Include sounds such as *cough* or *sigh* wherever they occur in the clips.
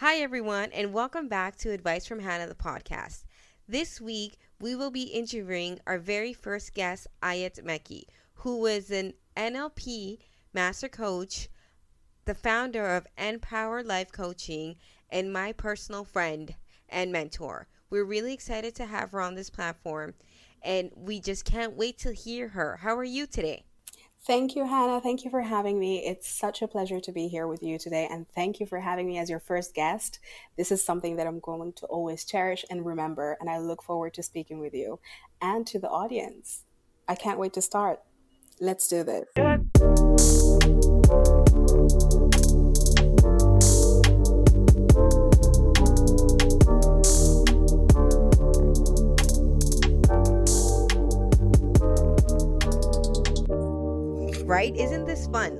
Hi, everyone, and welcome back to Advice from Hannah, the podcast. This week, we will be interviewing our very first guest, Ayat Meki, who was an NLP master coach, the founder of Empower Life Coaching, and my personal friend and mentor. We're really excited to have her on this platform, and we just can't wait to hear her. How are you today? Thank you, Hannah. Thank you for having me. It's such a pleasure to be here with you today. And thank you for having me as your first guest. This is something that I'm going to always cherish and remember. And I look forward to speaking with you and to the audience. I can't wait to start. Let's do this.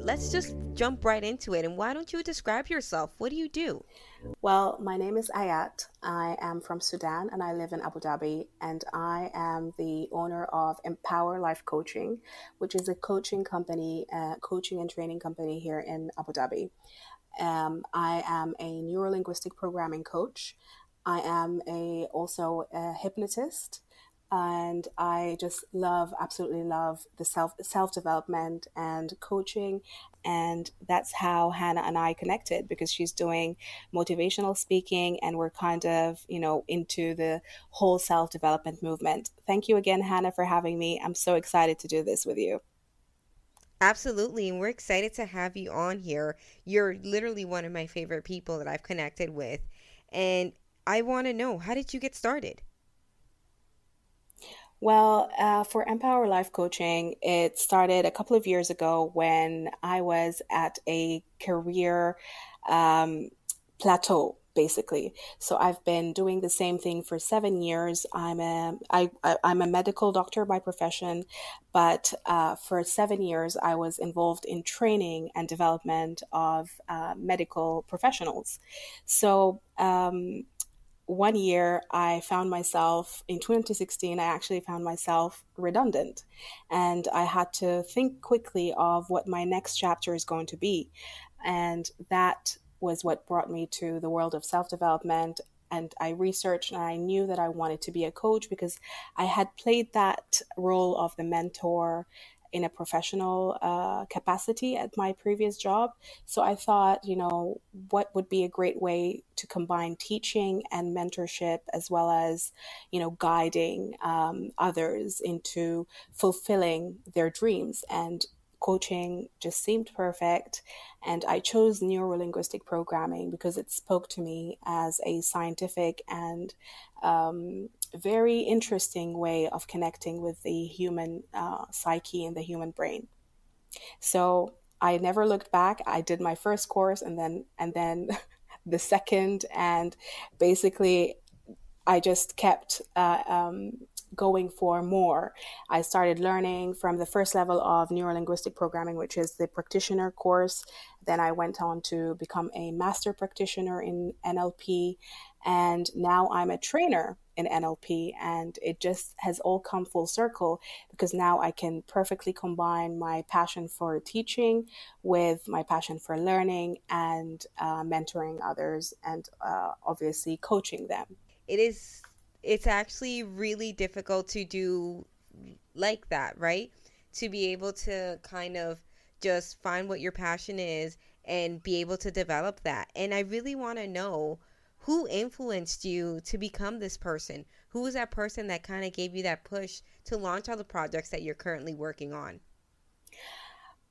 Let's just jump right into it. And why don't you describe yourself? What do you do? Well, my name is Ayat. I am from Sudan and I live in Abu Dhabi. And I am the owner of Empower Life Coaching, which is a coaching company, uh, coaching and training company here in Abu Dhabi. Um, I am a neurolinguistic programming coach. I am a also a hypnotist and I just love, absolutely love the self self development and coaching, and that's how Hannah and I connected because she's doing motivational speaking, and we're kind of you know into the whole self development movement. Thank you again, Hannah, for having me. I'm so excited to do this with you. Absolutely. And we're excited to have you on here. You're literally one of my favorite people that I've connected with. And I want to know how did you get started? Well, uh, for Empower Life Coaching, it started a couple of years ago when I was at a career um, plateau basically. So I've been doing the same thing for seven years. I'm a I, I'm a medical doctor by profession, but uh, for seven years I was involved in training and development of uh, medical professionals. So um, one year I found myself in 2016, I actually found myself redundant. And I had to think quickly of what my next chapter is going to be. And that was what brought me to the world of self development. And I researched and I knew that I wanted to be a coach because I had played that role of the mentor in a professional uh, capacity at my previous job. So I thought, you know, what would be a great way to combine teaching and mentorship as well as, you know, guiding um, others into fulfilling their dreams. And coaching just seemed perfect. And I chose neurolinguistic programming because it spoke to me as a scientific and um, very interesting way of connecting with the human uh, psyche and the human brain. So I never looked back. I did my first course and then and then *laughs* the second, and basically I just kept uh, um, going for more. I started learning from the first level of neurolinguistic programming, which is the practitioner course. Then I went on to become a master practitioner in NLP. And now I'm a trainer in NLP. And it just has all come full circle because now I can perfectly combine my passion for teaching with my passion for learning and uh, mentoring others and uh, obviously coaching them. It is it's actually really difficult to do like that, right? To be able to kind of just find what your passion is and be able to develop that. And I really want to know who influenced you to become this person? Who was that person that kind of gave you that push to launch all the projects that you're currently working on?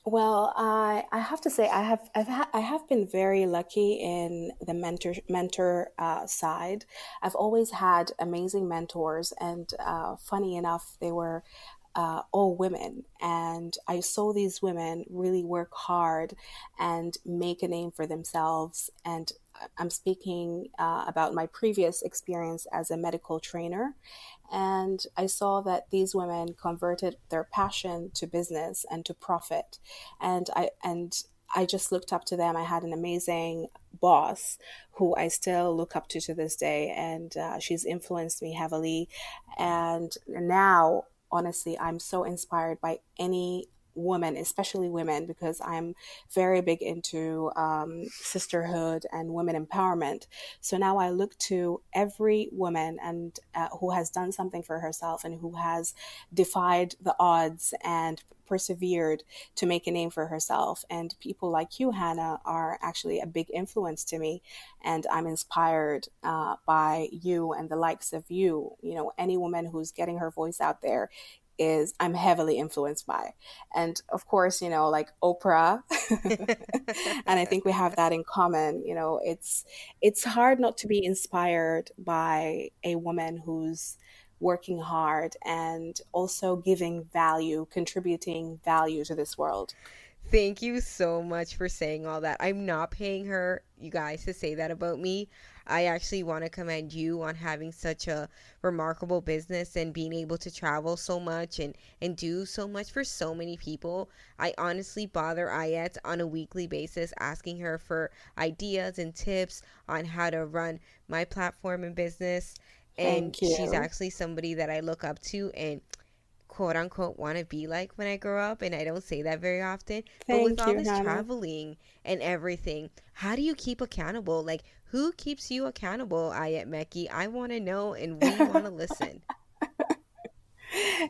Well, I I have to say I have I've ha- I have been very lucky in the mentor mentor uh, side. I've always had amazing mentors, and uh, funny enough, they were uh, all women. And I saw these women really work hard and make a name for themselves. And I'm speaking uh, about my previous experience as a medical trainer. And I saw that these women converted their passion to business and to profit. And I, and I just looked up to them. I had an amazing boss who I still look up to to this day, and uh, she's influenced me heavily. And now, honestly, I'm so inspired by any women, especially women, because I'm very big into um, sisterhood and women empowerment. So now I look to every woman and uh, who has done something for herself and who has defied the odds and persevered to make a name for herself. And people like you, Hannah, are actually a big influence to me. And I'm inspired uh, by you and the likes of you. You know, any woman who's getting her voice out there is I'm heavily influenced by. And of course, you know, like Oprah. *laughs* and I think we have that in common. You know, it's it's hard not to be inspired by a woman who's working hard and also giving value, contributing value to this world. Thank you so much for saying all that. I'm not paying her, you guys, to say that about me. I actually want to commend you on having such a remarkable business and being able to travel so much and, and do so much for so many people. I honestly bother Ayat on a weekly basis asking her for ideas and tips on how to run my platform and business. And she's actually somebody that I look up to and quote unquote want to be like when I grow up, and I don't say that very often. Thank but with all this Hannah. traveling and everything, how do you keep accountable? Like, who keeps you accountable, Ayat Mekki? I want to know, and we *laughs* want to listen. *laughs*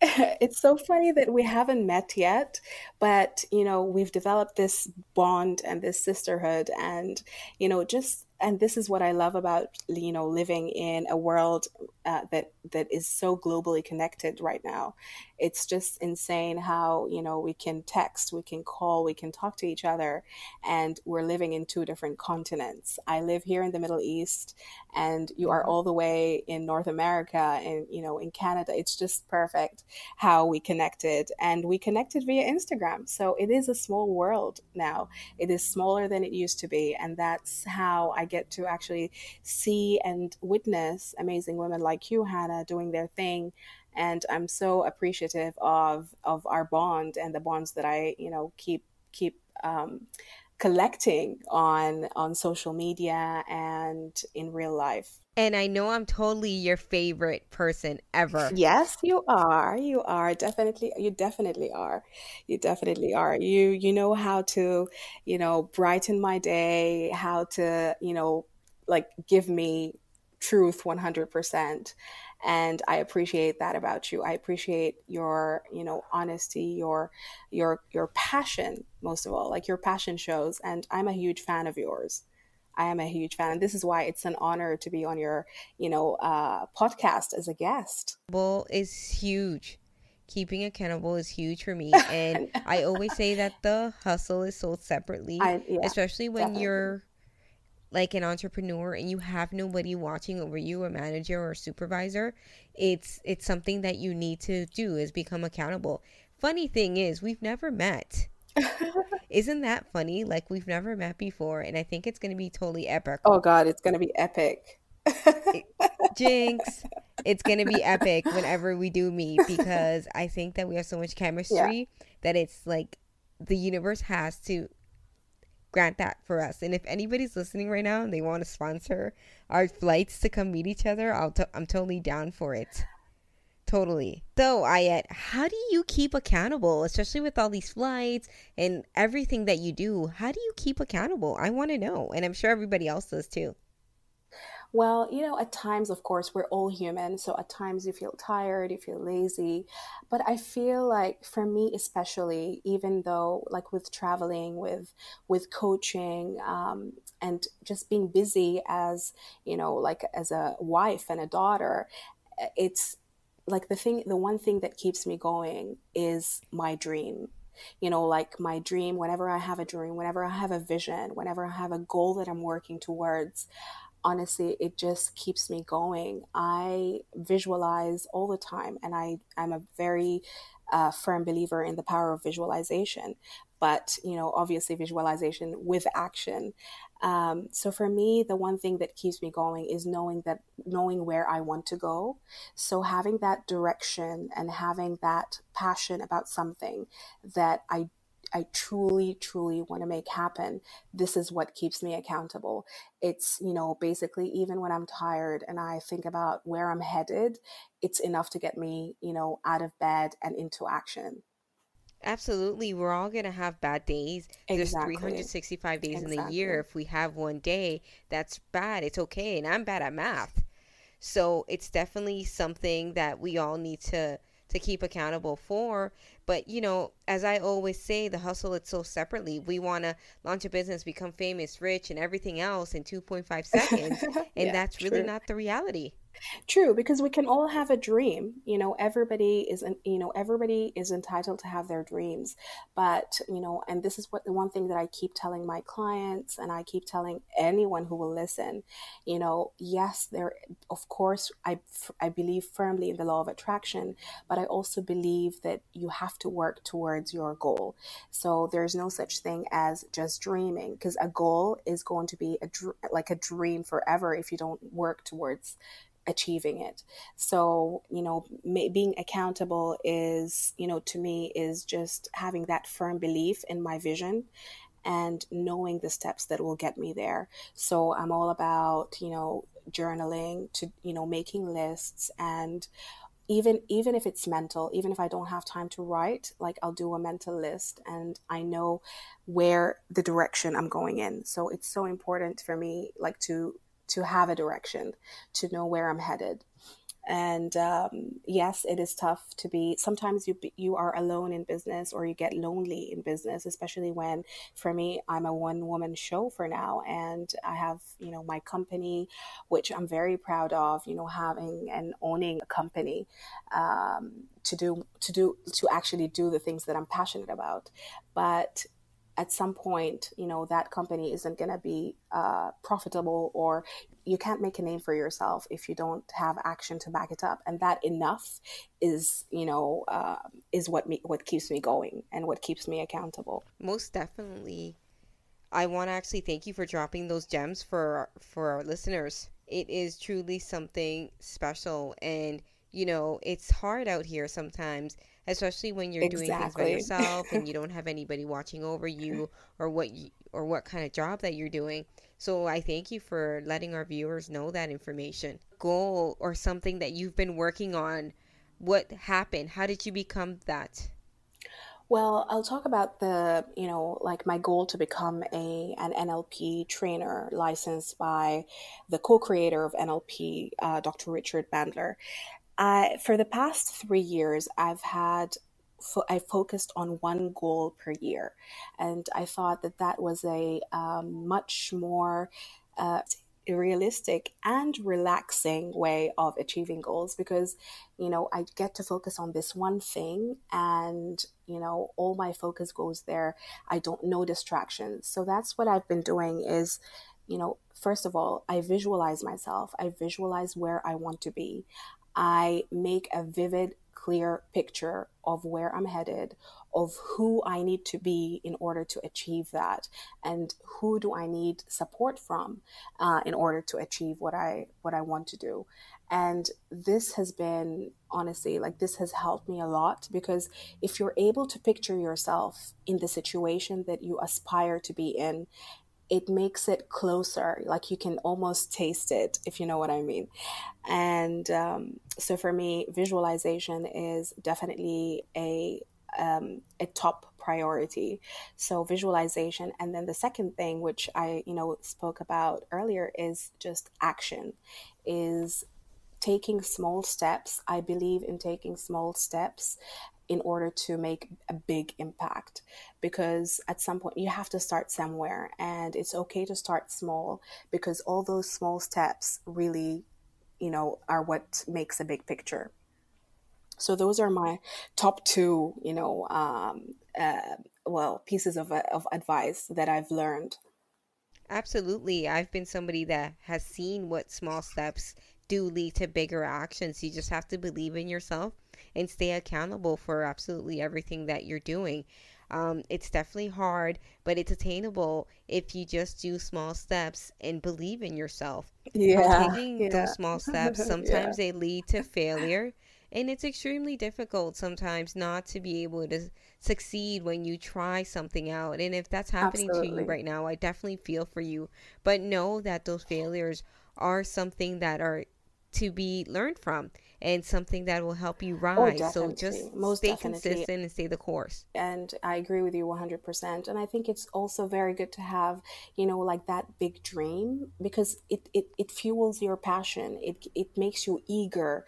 it's so funny that we haven't met yet, but you know, we've developed this bond and this sisterhood, and you know, just and this is what I love about you know living in a world uh, that that is so globally connected right now. It's just insane how you know we can text, we can call, we can talk to each other, and we're living in two different continents. I live here in the Middle East, and you are mm-hmm. all the way in North America, and you know in Canada. It's just perfect how we connected, and we connected via Instagram. So it is a small world now. It is smaller than it used to be, and that's how I get to actually see and witness amazing women like you, Hannah, doing their thing. And I'm so appreciative of of our bond and the bonds that I, you know, keep keep um, collecting on on social media and in real life. And I know I'm totally your favorite person ever. Yes, you are. You are definitely. You definitely are. You definitely are. You you know how to, you know, brighten my day. How to, you know, like give me truth 100% and i appreciate that about you. I appreciate your you know honesty your your your passion most of all. Like your passion shows and i'm a huge fan of yours. I am a huge fan and this is why it's an honor to be on your you know uh, podcast as a guest. Well is huge. Keeping accountable is huge for me *laughs* and i always say that the hustle is sold separately I, yeah, especially when definitely. you're like an entrepreneur and you have nobody watching over you a manager or supervisor it's it's something that you need to do is become accountable. Funny thing is we've never met. *laughs* Isn't that funny? Like we've never met before and i think it's going to be totally epic. Oh god it's going to be epic. Jinx it's going to be epic whenever we do meet because i think that we have so much chemistry yeah. that it's like the universe has to grant that for us. And if anybody's listening right now and they want to sponsor our flights to come meet each other, I'll t- I'm totally down for it. Totally. So, Ayat, how do you keep accountable, especially with all these flights and everything that you do? How do you keep accountable? I want to know, and I'm sure everybody else does too. Well, you know, at times, of course, we're all human. So at times you feel tired, you feel lazy. But I feel like for me, especially, even though like with traveling, with with coaching, um, and just being busy as you know, like as a wife and a daughter, eh, it's like the thing, the one thing that keeps me going is my dream you know, like my dream, whenever I have a dream, whenever I have a vision, whenever I have a goal that I'm working towards, honestly it just keeps me going. I visualize all the time and i i'm a very uh, firm believer in the power of visualization but you know obviously visualization with action. Um, so for me the one thing that keeps me going is knowing that knowing where i want to go. So having that direction and having that passion about something that i I truly, truly want to make happen, this is what keeps me accountable. It's, you know, basically, even when I'm tired and I think about where I'm headed, it's enough to get me, you know, out of bed and into action. Absolutely. We're all going to have bad days. There's 365 days in the year. If we have one day that's bad, it's okay. And I'm bad at math. So it's definitely something that we all need to to keep accountable for. But you know, as I always say, the hustle it's so separately. We want to launch a business, become famous, rich, and everything else in 2.5 seconds, *laughs* and Yeah, that's really true. not the reality. True, because we can all have a dream. You know, everybody is, you know, everybody is entitled to have their dreams. But, you know, and this is what the one thing that I keep telling my clients and I keep telling anyone who will listen, you know, yes, there, of course, I, I believe firmly in the law of attraction, but I also believe that you have to work towards your goal. So there's no such thing as just dreaming because a goal is going to be a, like a dream forever if you don't work towards achieving it. So, you know, ma- being accountable is, you know, to me is just having that firm belief in my vision and knowing the steps that will get me there. So, I'm all about, you know, journaling to, you know, making lists and even even if it's mental, even if I don't have time to write, like I'll do a mental list and I know where the direction I'm going in. So, it's so important for me like to to have a direction to know where I'm headed. And um, yes, it is tough to be. Sometimes you you are alone in business, or you get lonely in business, especially when, for me, I'm a one woman show for now, and I have you know my company, which I'm very proud of. You know, having and owning a company um, to do to do to actually do the things that I'm passionate about, but at some point, you know, that company isn't going to be uh, profitable or you can't make a name for yourself if you don't have action to back it up. And that enough is, you know, uh, is what me, what keeps me going and what keeps me accountable. Most definitely. I want to actually thank you for dropping those gems for for our listeners. It is truly something special and you know, it's hard out here sometimes, especially when you're doing things by yourself and you *laughs* don't have anybody watching over you or what you, or what kind of job that you're doing. So I thank you for letting our viewers know that information. Goal or something that you've been working on. What happened? How did you become that? Well, I'll talk about the, you know, like my goal to become a an NLP trainer licensed by the co-creator of NLP, uh, Dr. Richard Bandler. For the past three years, I've had fo- I focused on one goal per year, and I thought that that was a um, much more uh, realistic and relaxing way of achieving goals because you know I get to focus on this one thing and you know all my focus goes there. I don't know distractions. So that's what I've been doing is you know first of all I visualize myself. I visualize where I want to be I make a vivid, clear picture of where I'm headed, of who I need to be in order to achieve that, and who do I need support from uh, in order to achieve what I what I want to do. And this has been honestly like this has helped me a lot because if you're able to picture yourself in the situation that you aspire to be in it makes it closer like you can almost taste it if you know what i mean. And um, so for me visualization is definitely a um, a top priority. So visualization and then the second thing which i you know spoke about earlier is just action is taking small steps. I believe in taking small steps in order to make a big impact because at some point you have to start somewhere and it's okay to start small because all those small steps really you know are what makes a big picture so those are my top two you know um, uh, well pieces of, of advice that i've learned Absolutely. I've been somebody that has seen what small steps do lead to bigger actions. You just have to believe in yourself and stay accountable for absolutely everything that you're doing. Um, it's definitely hard, but it's attainable if you just do small steps and believe in yourself. Yeah taking yeah those small *laughs* steps, yeah sometimes they lead to failure, and it's extremely difficult sometimes not to be able to succeed when you try something out. And if that's happening to you right now, I definitely feel for you. But know that those failures are something that are to be learned from and something that will help you oh, rise. Oh, so just Most stay definitely. consistent and stay the course. And I agree with you 100%. And I think it's also very good to have, you know, like that big dream because it, it, it fuels your passion. It, it makes you eager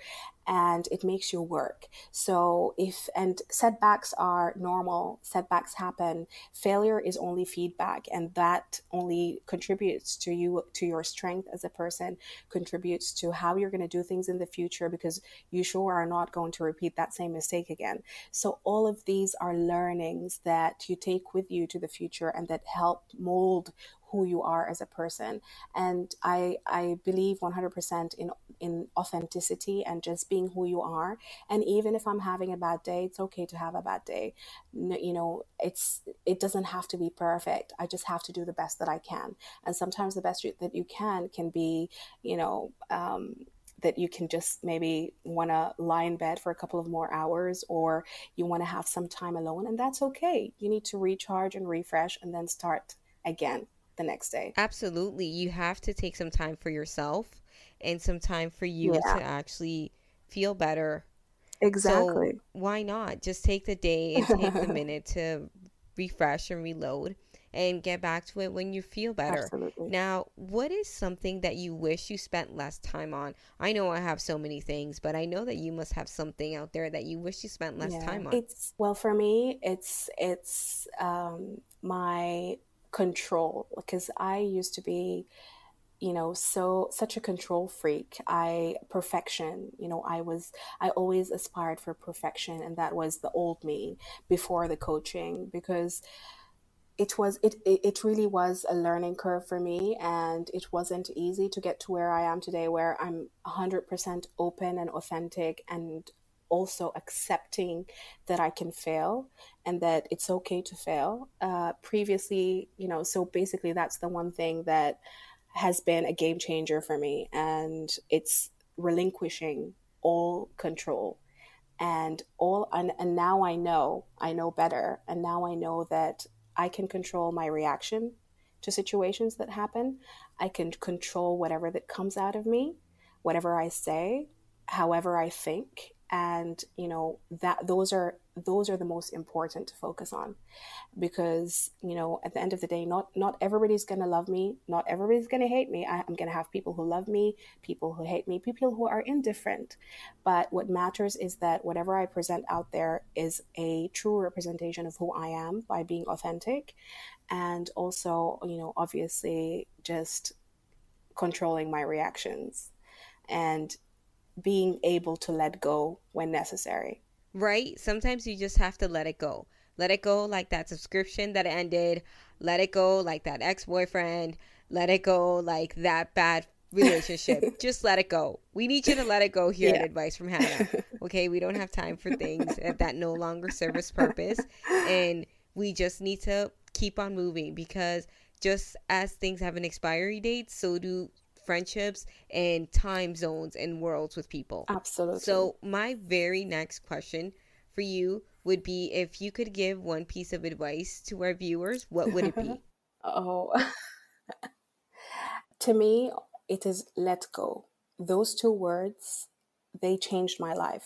and it makes you work. So if and setbacks are normal, setbacks happen. Failure is only feedback and that only contributes to you to your strength as a person, contributes to how you're going to do things in the future because you sure are not going to repeat that same mistake again. So all of these are learnings that you take with you to the future and that help mold who you are as a person. And I I believe 100% in in authenticity and just being who you are. And even if I'm having a bad day, it's okay to have a bad day. You know, it's it doesn't have to be perfect. I just have to do the best that I can. And sometimes the best that you can can be, you know, um, that you can just maybe want to lie in bed for a couple of more hours or you want to have some time alone and that's okay you need to recharge and refresh and then start again the next day. Absolutely. You have to take some time for yourself and some time for you yeah. to actually feel better. Exactly. So why not? Just take the day and take the *laughs* minute to refresh and reload and get back to it when you feel better. Absolutely. Now, what is something that you wish you spent less time on? I know I have so many things, but I know that you must have something out there that you wish you spent less yeah. time on. It's well for me, it's it's um my control because I used to be you know so such a control freak i perfection you know i was i always aspired for perfection and that was the old me before the coaching because it was it it really was a learning curve for me and it wasn't easy to get to where i am today where i'm 100% open and authentic and also accepting that I can fail and that it's okay to fail. Uh, previously, you know, so basically that's the one thing that has been a game changer for me, and it's relinquishing all control and all and, and now i know i know better and now i know that i can control my reaction to situations that happen. I can control whatever that comes out of me whatever i say however i think. And you know that those are those are the most important to focus on. Because you know at the end of the day not not everybody's gonna love me not everybody's gonna hate me. I, i'm gonna have people who love me people who hate me people who are indifferent. But what matters is that whatever i present out there is a true representation of who i am by being authentic and also you know obviously just controlling my reactions and being able to let go when necessary. Right? Sometimes you just have to let it go. Let it go like that subscription that ended. Let it go like that ex boyfriend. Let it go like that bad relationship. *laughs* just let it go. We need you to let it go here yeah. at Advice from Hannah. *laughs* Okay? We don't have time for things that no longer serve its purpose. And we just need to keep on moving because just as things have an expiry date, so do friendships and time zones and worlds with people. Absolutely. So, my very next question for you would be if you could give one piece of advice to our viewers, what would it be? *laughs* oh, *laughs* to me, it is let go. Those two words, they changed my life.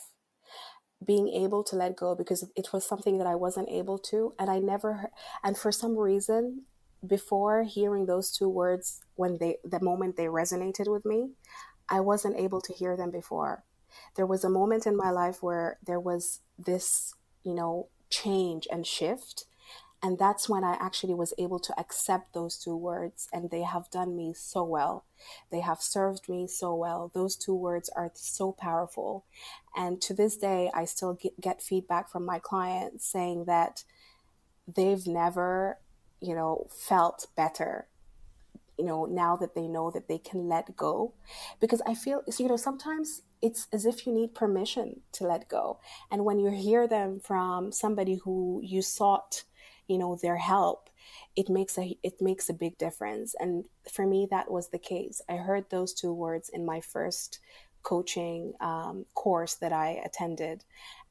Being able to let go because it was something that I wasn't able to, and I never, and for some reason, before hearing those two words when they the moment they resonated with me i wasn't able to hear them before. There was a moment in my life where there was this you know change and shift and that's when i actually was able to accept those two words and they have done me so well. They have served me so well. Those two words are so powerful. And to this day i still get, feedback from my clients saying that they've never you know, felt better, you know, now that they know that they can let go. Because I feel, you know, sometimes it's as if you need permission to let go. And when you hear them from somebody who you sought, you know, their help, it makes a it makes a big difference. And for me, that was the case. I heard those two words in my first coaching um, course that I attended,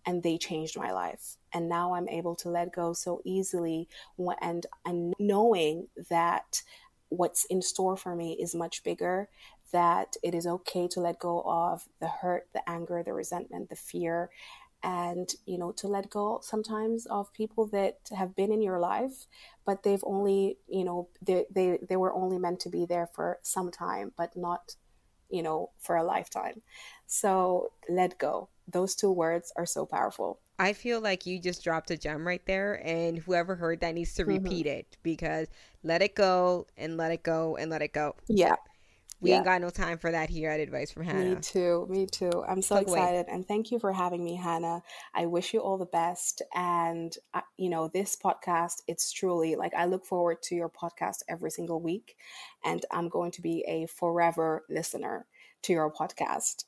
and they changed my life. And now I'm able to let go so easily and, and knowing that what's in store for me is much bigger that it is okay to let go of the hurt the anger the resentment the fear and you know to let go sometimes of people that have been in your life but they've only you know they they, they were only meant to be there for some time but not you know for a lifetime. So let go. Those two words are so powerful I feel like you just dropped a gem right there, and whoever heard that needs to mm-hmm. repeat mm-hmm. it because let it go and let it go and let it go. Yeah. We yeah. ain't got no time for that here at Advice from Hannah. Me too. Me too. I'm so excited. Away. And thank you for having me, Hannah. I wish you all the best. And, uh, you know, this podcast, it's truly like I look forward to your podcast every single week. And I'm going to be a forever listener to your podcast.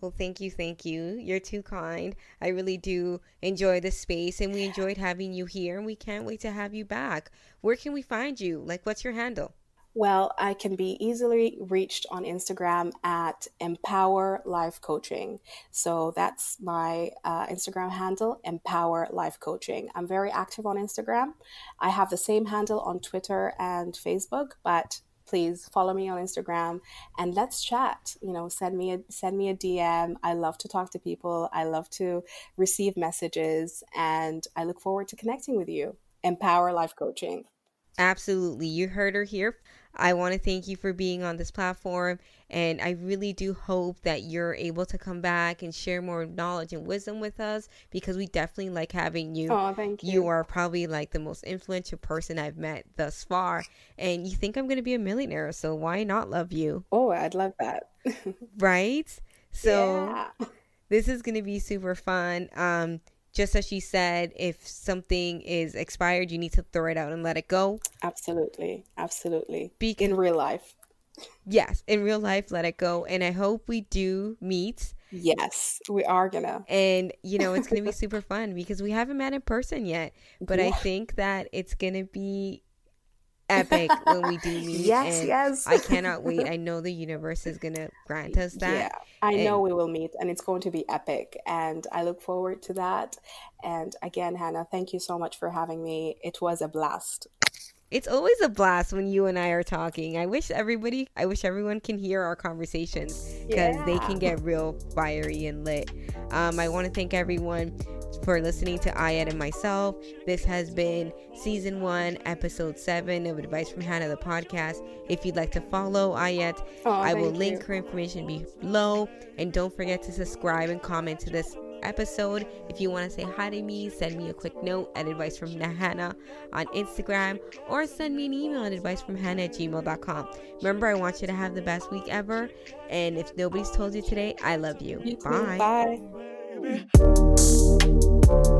Well, thank you, thank you. You're too kind. I really do enjoy the space and we enjoyed having you here and we can't wait to have you back. Where can we find you? Like, what's your handle? Well, I can be easily reached on Instagram at Empower Life Coaching. So that's my uh, Instagram handle, Empower Life Coaching. I'm very active on Instagram. I have the same handle on Twitter and Facebook, but please follow me on Instagram and let's chat. You know, send me a send me a DM. I love to talk to people. I love to receive messages and I look forward to connecting with you. Empower Life Coaching. Absolutely. You heard her here. I want to thank you for being on this platform. And I really do hope that you're able to come back and share more knowledge and wisdom with us because we definitely like having you. Oh, thank you. You are probably like the most influential person I've met thus far. And you think I'm going to be a millionaire. So why not love you? Oh, I'd love that. *laughs* right? So yeah. this is going to be super fun. Um, just as she said, if something is expired, you need to throw it out and let it go. Absolutely. Absolutely. Be- in real life. Yes, in real life, let it go. And I hope we do meet. Yes, we are gonna. And, you know, it's gonna be *laughs* super fun because we haven't met in person yet. But yeah. I think that it's gonna be epic when we do meet. Yes, yes. I cannot wait. *laughs* I know the universe is gonna grant us that. Yeah, I and, know we will meet, and it's going to be epic, and I look forward to that. And again, Hannah, thank you so much for having me. It was a blast. It's always a blast when you and I are talking. I wish everybody, I wish everyone can hear our conversations because yeah. they can get real fiery and lit. Um, I want to thank everyone for listening to Ayat and myself. This has been season one, episode seven of Advice from Hannah, the podcast. If you'd like to follow Ayat, oh, I will link you. her information below. And don't forget to subscribe and comment to this episode. If you want to say hi to me, send me a quick note at advice from Hannah on Instagram or send me an email at advice from Hannah at gmail.com. Remember, I want you to have the best week ever. And if nobody's told you today, I love you. you Bye. Bye. Thank you